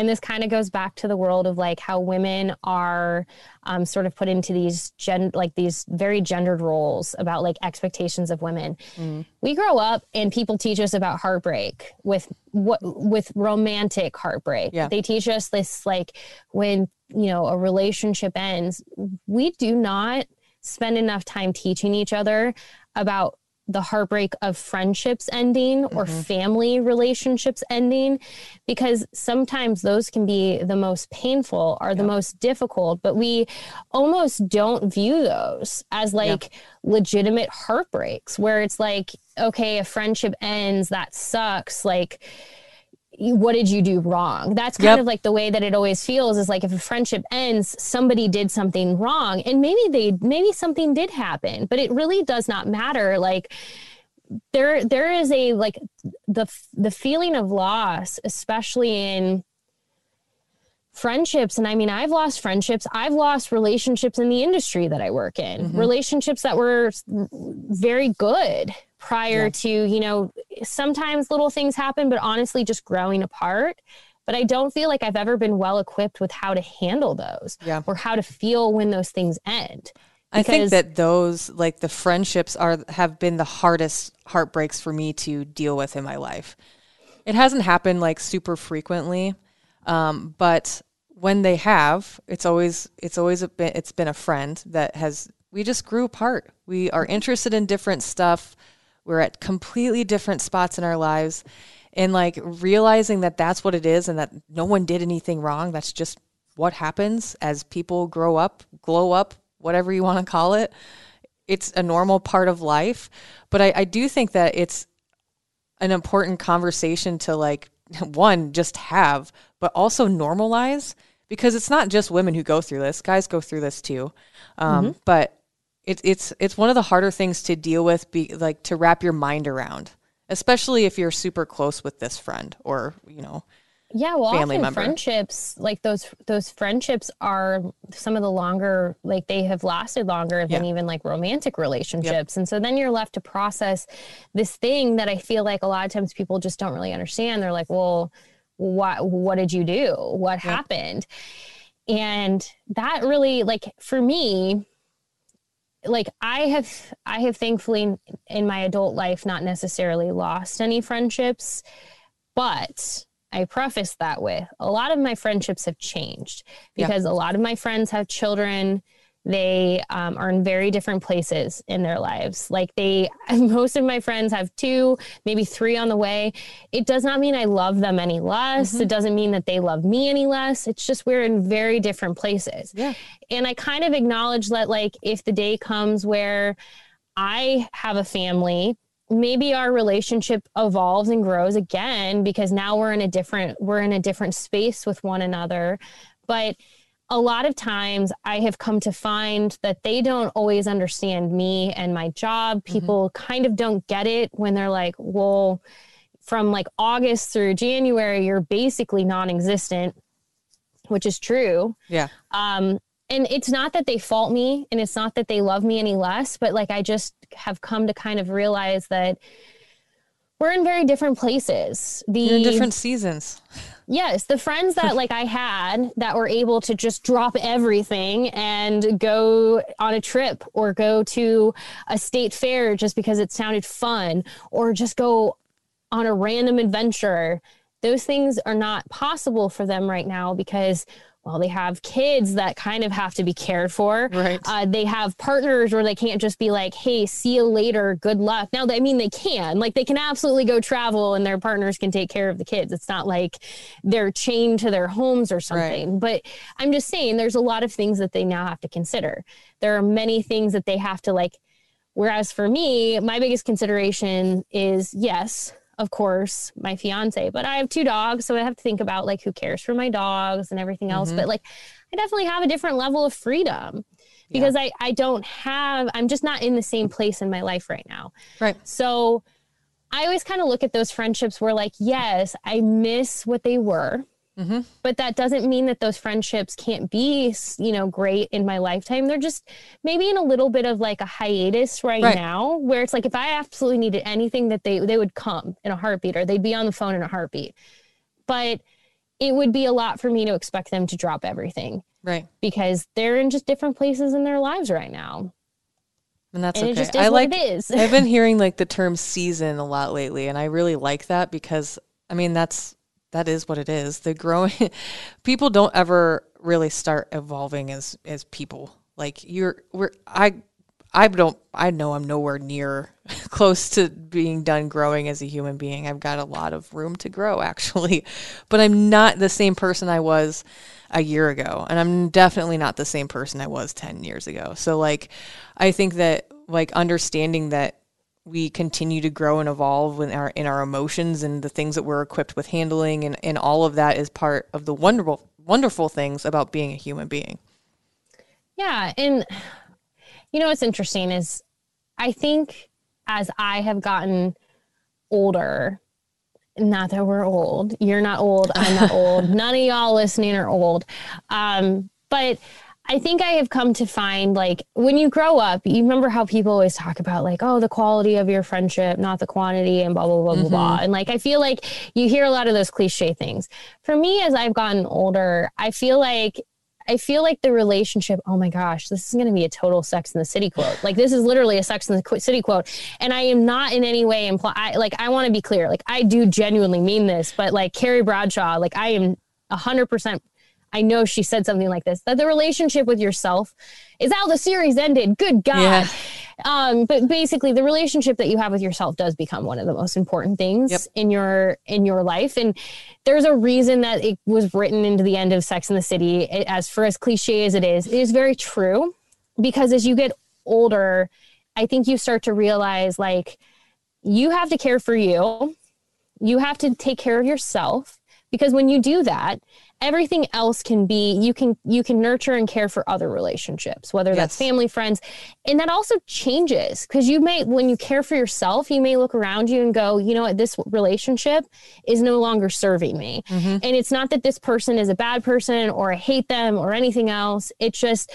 and this kind of goes back to the world of like how women are um, sort of put into these gen like these very gendered roles about like expectations of women mm. we grow up and people teach us about heartbreak with what with romantic heartbreak yeah. they teach us this like when you know a relationship ends we do not spend enough time teaching each other about the heartbreak of friendships ending or mm-hmm. family relationships ending because sometimes those can be the most painful or the most difficult but we almost don't view those as like legitimate heartbreaks where it's like okay a friendship ends that sucks like what did you do wrong? That's kind yep. of like the way that it always feels is like if a friendship ends, somebody did something wrong. And maybe they maybe something did happen, but it really does not matter. Like there there is a like the the feeling of loss, especially in friendships and i mean i've lost friendships i've lost relationships in the industry that i work in mm-hmm. relationships that were very good prior yeah. to, you know, sometimes little things happen, but honestly, just growing apart. But I don't feel like I've ever been well equipped with how to handle those yeah. or how to feel when those things end. I think that those like the friendships are have been the hardest heartbreaks for me to deal with in my life. It hasn't happened like super frequently, um, but when they have, it's always it's always been it's been a friend that has we just grew apart. We are interested in different stuff. We're at completely different spots in our lives. And like realizing that that's what it is and that no one did anything wrong. That's just what happens as people grow up, glow up, whatever you want to call it. It's a normal part of life. But I, I do think that it's an important conversation to like, (laughs) one, just have, but also normalize because it's not just women who go through this. Guys go through this too. Um, mm-hmm. But it's it's it's one of the harder things to deal with be like to wrap your mind around especially if you're super close with this friend or you know yeah well family often member. friendships like those those friendships are some of the longer like they have lasted longer than yeah. even like romantic relationships yep. and so then you're left to process this thing that i feel like a lot of times people just don't really understand they're like well what what did you do? What happened? And that really like for me like I have I have thankfully in my adult life not necessarily lost any friendships, but I preface that with a lot of my friendships have changed because yeah. a lot of my friends have children they um, are in very different places in their lives. Like they (laughs) most of my friends have two maybe three on the way. It does not mean i love them any less. Mm-hmm. it doesn't mean that they love me any less. It's just we're in very different places. Yeah. And i kind of acknowledge that like if the day comes where i have a family maybe our relationship evolves and grows again because now we're in a different we're in a different space with one another. But a lot of times I have come to find that they don't always understand me and my job. Mm-hmm. People kind of don't get it when they're like, well, from like August through January, you're basically non existent, which is true. Yeah. Um, and it's not that they fault me and it's not that they love me any less, but like I just have come to kind of realize that we're in very different places. The You're in different seasons. Yes, the friends that like I had that were able to just drop everything and go on a trip or go to a state fair just because it sounded fun or just go on a random adventure. Those things are not possible for them right now because well, they have kids that kind of have to be cared for. Right. Uh, they have partners where they can't just be like, hey, see you later, good luck. Now, I mean, they can. Like, they can absolutely go travel and their partners can take care of the kids. It's not like they're chained to their homes or something. But I'm just saying, there's a lot of things that they now have to consider. There are many things that they have to, like, whereas for me, my biggest consideration is yes, of course, my fiance, but I have two dogs. So I have to think about like who cares for my dogs and everything else. Mm-hmm. But like, I definitely have a different level of freedom because I, I don't have, I'm just not in the same place in my life right now. Right. So I always kind of look at those friendships where, like, yes, I miss what they were, Mm-hmm. but that doesn't mean that those friendships can't be, you know, great in my lifetime. They're just maybe in a little bit of like a hiatus right, Right. now, where it's like if I absolutely needed anything, that they they would come in a heartbeat, or they'd be on the phone in a heartbeat. But it would be a lot for me to expect them to drop everything Right. because they're in just different places in their lives right now. And that's And it okay. I what like it is. I've been (laughs) hearing like the term season a lot lately and I really like that because I mean that's that is what it is. The growing (laughs) people don't ever really start evolving as as people. Like you're we're I I don't I know I'm nowhere near (laughs) close to being done growing as a human being. I've got a lot of room to grow (laughs) actually. But I'm not the same person I was a year ago and I'm definitely not the same person I was 10 years ago. So like I think that like understanding that we continue to grow and evolve in our in our emotions and the things that we're equipped with handling and, and all of that is part of the wonderful wonderful things about being a human being. Yeah. And you know what's interesting is I think as I have gotten older, not that we're old, you're not old, I'm not (laughs) old, none of y'all listening are old. Um, but I think I have come to find like when you grow up, you remember how people always talk about like, oh, the quality of your friendship, not the quantity, and blah, blah, blah, blah, blah. Mm-hmm. And like, I feel like you hear a lot of those cliche things. For me, as I've gotten older, I feel like I feel like the relationship, oh my gosh, this is going to be a total Sex in the City quote. Like this is literally a Sex in the Qu- City quote. And I am not in any way imply like I want to be clear. Like I do genuinely mean this, but like Carrie Bradshaw, like I am 100% I know she said something like this that the relationship with yourself is how the series ended. Good God. Yeah. Um, but basically the relationship that you have with yourself does become one of the most important things Yep. in your in your life. And there's a reason that it was written into the end of Sex in the City. It- as for as cliche as it is, it is very true because as you get older, I think you start to realize like you have to care for you. You have to take care of yourself because when you do that, everything else can be you can you can nurture and care for other relationships, whether that's family, friends. And that also changes because you may when you care for yourself, you may look around you and go, you know what, this relationship is no longer serving me. Mm-hmm. And it's not that this person is a bad person or I hate them or anything else. It's just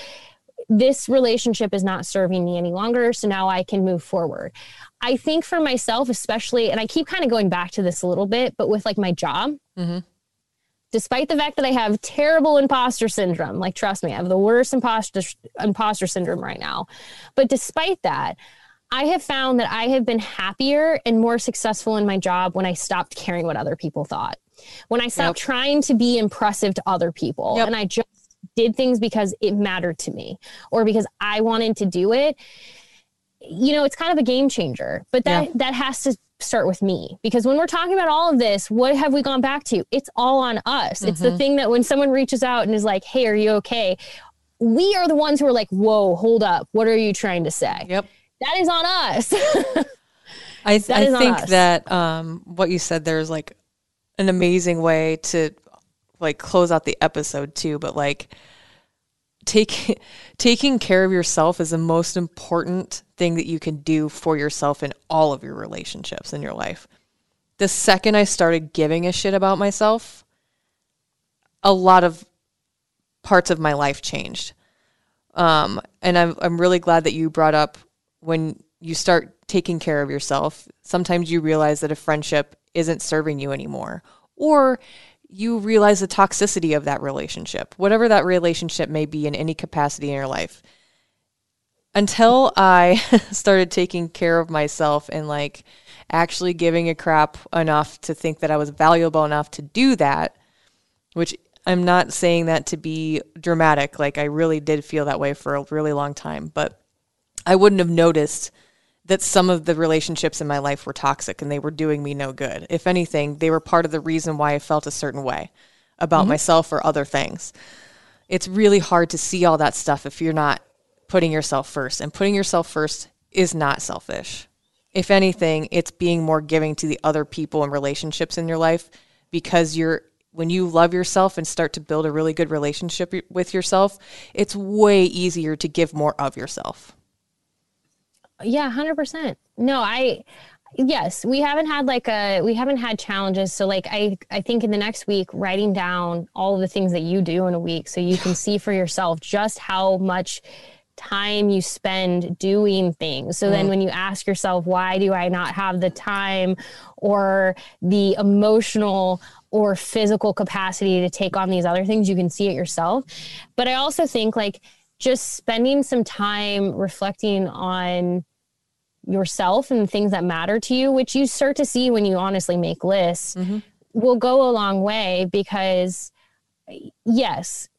this relationship is not serving me any longer. So now I can move forward. I think for myself, especially, and I keep kind of going back to this a little bit, but with like my job, Mm-hmm. despite the fact that I have terrible imposter syndrome, like trust me, I have the worst imposter imposter syndrome right now. But despite that, I have found that I have been happier and more successful in my job when I stopped caring what other people thought. When I stopped Yep. trying to be impressive to other people Yep. and I just did things because it mattered to me or because I wanted to do it. You know, it's kind of a game changer, but that Yeah. that has to start with me because when we're talking about all of this, what have we gone back to? It's all on us. It's Mm-hmm. the thing that when someone reaches out and is like, "Hey, are you okay?" We are the ones who are like, "Whoa, hold up. What are you trying to say?" Yep. That is on us. (laughs) I, That I think us. that um, what you said there is like an amazing way to like close out the episode too. But like, take, taking care of yourself is the most important thing that you can do for yourself in all of your relationships in your life. The second I started giving a shit about myself, a lot of parts of my life changed. Um, and I'm, I'm really glad that you brought up when you start taking care of yourself, sometimes you realize that a friendship isn't serving you anymore. Or you realize the toxicity of that relationship, whatever that relationship may be in any capacity in your life. Until I (laughs) started taking care of myself and like actually giving a crap enough to think that I was valuable enough to do that, which I'm not saying that to be dramatic. Like, I really did feel that way for a really long time, but I wouldn't have noticed that some of the relationships in my life were toxic and they were doing me no good. If anything, they were part of the reason why I felt a certain way about mm-hmm. myself or other things. It's really hard to see all that stuff if you're not putting yourself first. And putting yourself first is not selfish. If anything, it's being more giving to the other people and relationships in your life because you're when you love yourself and start to build a really good relationship with yourself, it's way easier to give more of yourself. Yeah, 100%. No, I yes, we haven't had like a we haven't had challenges. So like I I think in the next week writing down all of the things that you do in a week so you can see for yourself just how much time you spend doing things. So mm. then when you ask yourself why do I not have the time or the emotional or physical capacity to take on these other things, you can see it yourself. But I also think like just spending some time reflecting on yourself and the things that matter to you, which you start to see when you honestly make lists, mm-hmm. will go a long way because, yes,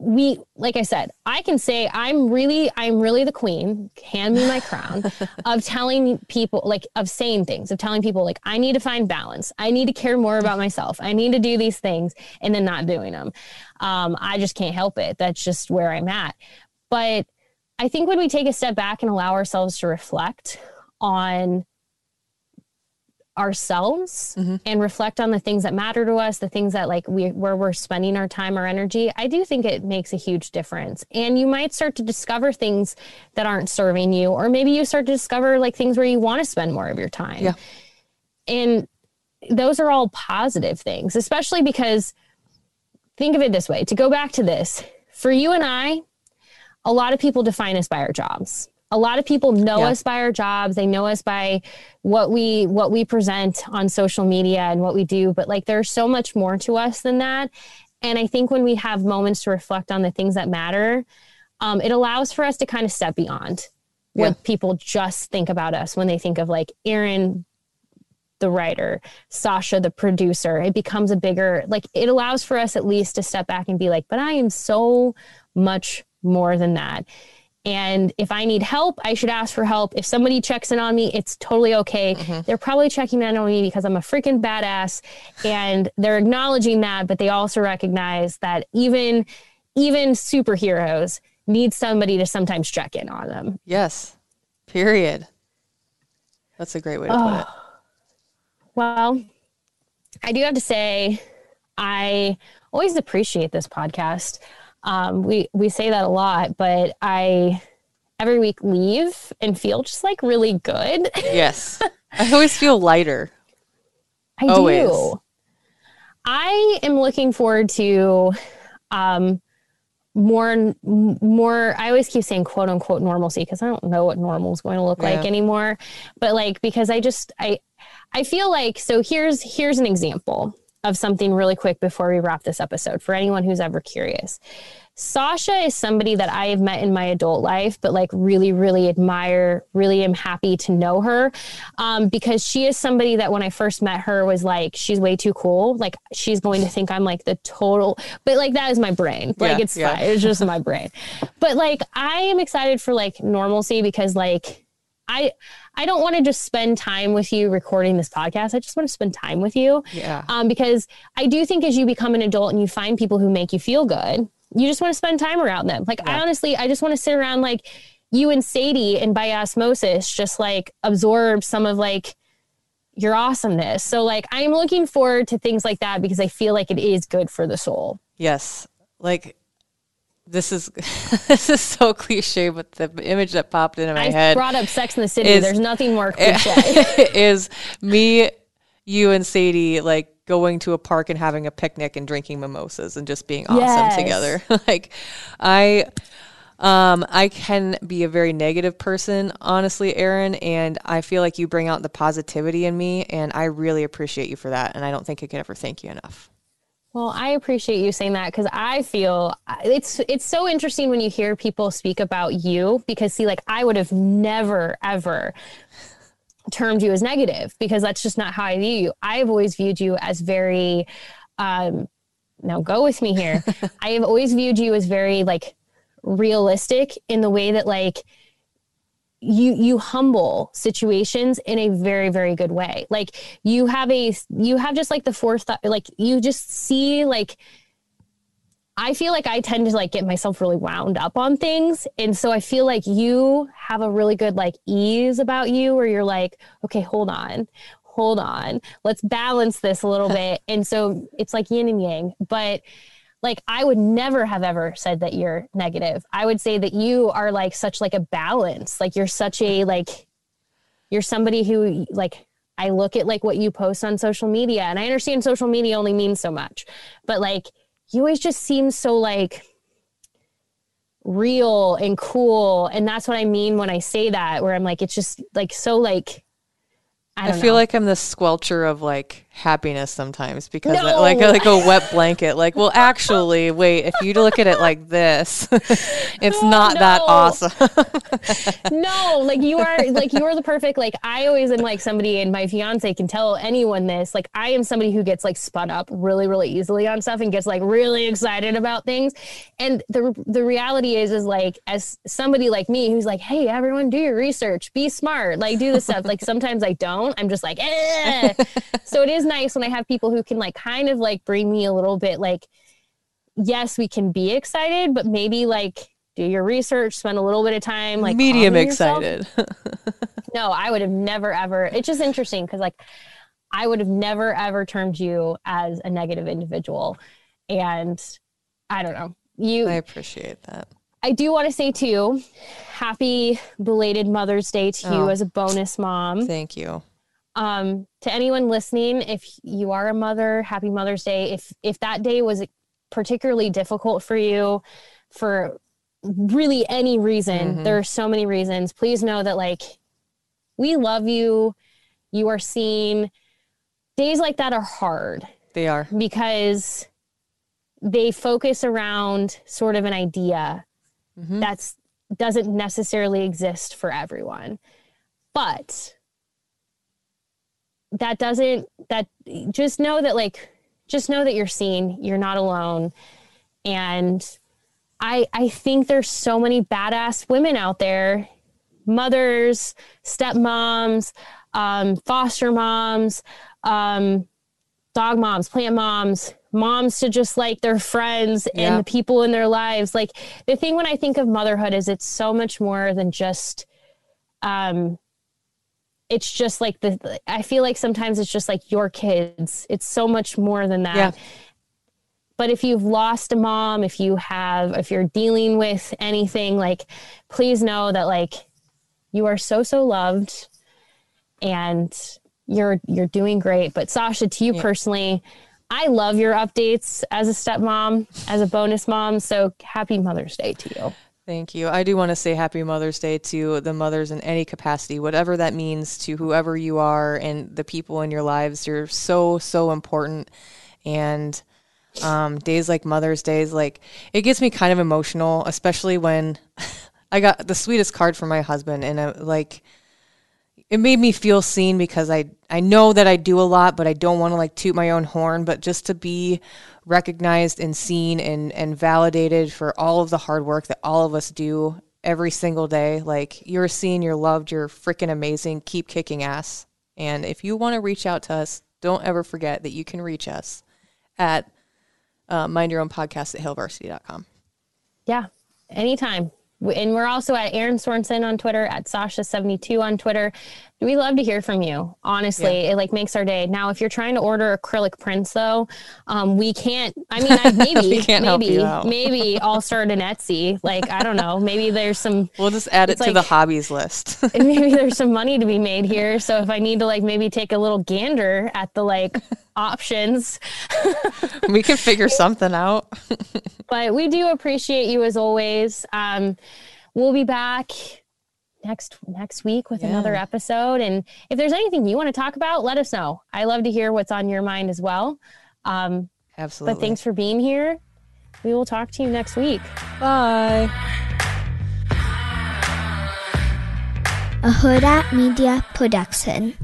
we like i said i can say i'm really i'm really the queen hand me my crown (laughs) of telling people like of saying things of telling people like i need to find balance. I need to care more about myself. I need to do these things and then not doing them. Um, i just can't help it. That's just where i'm at. But i think when we take a step back and allow ourselves to reflect on ourselves mm-hmm. and reflect on the things that matter to us, the things that like we where we're spending our time or energy, I do think it makes a huge difference. And you might start to discover things that aren't serving you, or maybe you start to discover like things where you want to spend more of your time. Yeah. And those are all positive things, especially because think of it this way to go back to this for you and I, a lot of people define us by our jobs a lot of people know yeah. us by our jobs. They know us by what we what we present on social media and what we do but like there's so much more to us than that. And i think when we have moments to reflect on the things that matter um, it allows for us to kind of step beyond what people just think about us when they think of like erin the writer sausha the producer. It becomes a bigger like it allows for us at least to step back and be like but i am so much more than that and if I need help, I should ask for help. If somebody checks in on me, it's totally okay. Mm-hmm. They're probably checking in on me because I'm a freaking badass and they're acknowledging that, but they also recognize that even even superheroes need somebody to sometimes check in on them. Yes. Period. That's a great way to oh. put it. (sighs) Well, I do have to say I always appreciate this podcast. Um, we we say that a lot, but I every week leave and feel just like really good. Yes, (laughs) I always feel lighter. I always. do. I am looking forward to um, more more i always keep saying quote unquote normalcy because i don't know what normal is going to look yeah. like anymore but like because i just i i feel like so here's here's an example of something really quick before we wrap this episode for anyone who's ever curious. Sausha is somebody that I have met in my adult life, but like really, really admire, really am happy to know her um, because she is somebody that when I first met her was like, she's way too cool. Like she's going to think I'm like the total, but like that is my brain. Like yeah, it's yeah. fine. It's just my brain. But like I am excited for like normalcy because like I I don't want to just spend time with you recording this podcast. I just want to spend time with you. Yeah. Um, because I do think as you become an adult and you find people who make you feel good, you just want to spend time around them. Like yeah. I honestly, I just want to sit around like you and Sadie and by osmosis, just like absorb some of like your awesomeness. So like I'm looking forward to things like that because I feel like it is good for the soul. Yes. Like this is (laughs) this is so cliche, but the image that popped into my I head brought up Sex in the City. is- There's nothing more (laughs) cliche. (laughs) is me, you, and Sadie like going to a park and having a picnic and drinking mimosas and just being awesome Yes. together. like, I. Um, I can be a very negative person, honestly, Erin, and I feel like you bring out the positivity in me, and I really appreciate you for that. And I don't think I could ever thank you enough. Well, I appreciate you saying that because I feel it's it's so interesting when you hear people speak about you because see, like I would have never ever termed you as negative because that's just not how I view you. I've always viewed you as very um now go with me here. (laughs) I have always viewed you as very like realistic in the way that like you you humble situations in a very very good way. Like you have a you have just like the forethought like you just see like i feel like i tend to like get myself really wound up on things. And so i feel like you have a really good like ease about you where you're like okay hold on hold on. Let's balance this a little (laughs) bit. And so it's like yin and yang. But like I would never have ever said that you're negative. I would say that you are like such like a balance. Like you're such a like you're somebody who like I look at like what you post on social media and I understand social media only means so much. But like you always just seem so like real and cool and that's what I mean when I say that where I'm like it's just like so like I, I, feel know. like I'm the squelcher of like happiness sometimes because No! Like like a wet blanket. Like, well, actually, wait, if you look at it like this, (laughs) it's Oh, not that awesome. (laughs) no, like you are like you are the perfect like I always am like somebody and my fiance can tell anyone this. Like I am somebody who gets like spun up really, really easily on stuff and gets like really excited about things. And the the reality is is like as somebody like me who's like, hey, everyone do your research, be smart, like do this stuff. Like sometimes I don't. I'm just like, eh. (laughs) so it is nice when I have people who can like kind of like bring me a little bit like yes, we can be excited, but maybe like do your research, spend a little bit of time like Medium excited. (laughs) No, I would have never ever. It's just interesting because like I would have never ever termed you as a negative individual, and I don't know you. I appreciate that. I do want to say too, happy belated Mother's Day to you Oh. as a bonus mom. Thank you. Um, to anyone listening, if you are a mother, happy Mother's Day. If if that day was particularly difficult for you, for really any reason, there are so many reasons. Please know that like we love you. You are seen. Days like that are hard They are. because they focus around sort of an idea that's doesn't necessarily exist for everyone but that doesn't that just know that like just know that you're seen you're not alone and i i think there's so many badass women out there mothers stepmoms um, foster moms um, dog moms, plant moms, moms to just like their friends and Yeah. the people in their lives. Like the thing when I think of motherhood is it's so much more than just um it's just like the I feel like sometimes it's just like your kids. It's so much more than that. Yeah. But if you've lost a mom, if you have if you're dealing with anything like please know that like you are so so loved and you're you're doing great. But Sausha, to you personally, I love your updates as a stepmom, as a bonus mom. So happy Mother's Day to you. Thank you. I do want to say happy Mother's Day to the mothers in any capacity, whatever that means to whoever you are and the people in your lives. You're so, so important. And um, days like Mother's Days, like it gets me kind of emotional, especially when (laughs) I got the sweetest card from my husband. And uh, like, it made me feel seen because I I know that I do a lot, but I don't want to like toot my own horn. But just to be recognized and seen and and validated for all of the hard work that all of us do every single day, like you're seen, you're loved, you're freaking amazing. Keep kicking ass. And if you want to reach out to us, don't ever forget that you can reach us at uh, mind your own podcast at hailvarsity.com. Yeah, anytime. And we're also at Erin Sorensen on Twitter, at Sausha72 on Twitter. We love to hear from you. Honestly, yeah. it like makes our day. Now, if you're trying to order acrylic prints, though, um, we can't. I mean, I, (laughs) maybe, maybe, maybe I'll start an Etsy. Like, I don't know. Maybe there's some. We'll just add it to like, the hobbies list. (laughs) (laughs) maybe there's some money to be made here. So if I need to like maybe take a little gander at the like options, we can figure something out. but we do appreciate you as always. Um, we'll be back next next week with yeah. another episode. And if there's anything you want to talk about, let us know. I love to hear what's on your mind as well. Um, Absolutely. But thanks for being here. We will talk to you next week. Bye. A Hurrdat Media Production.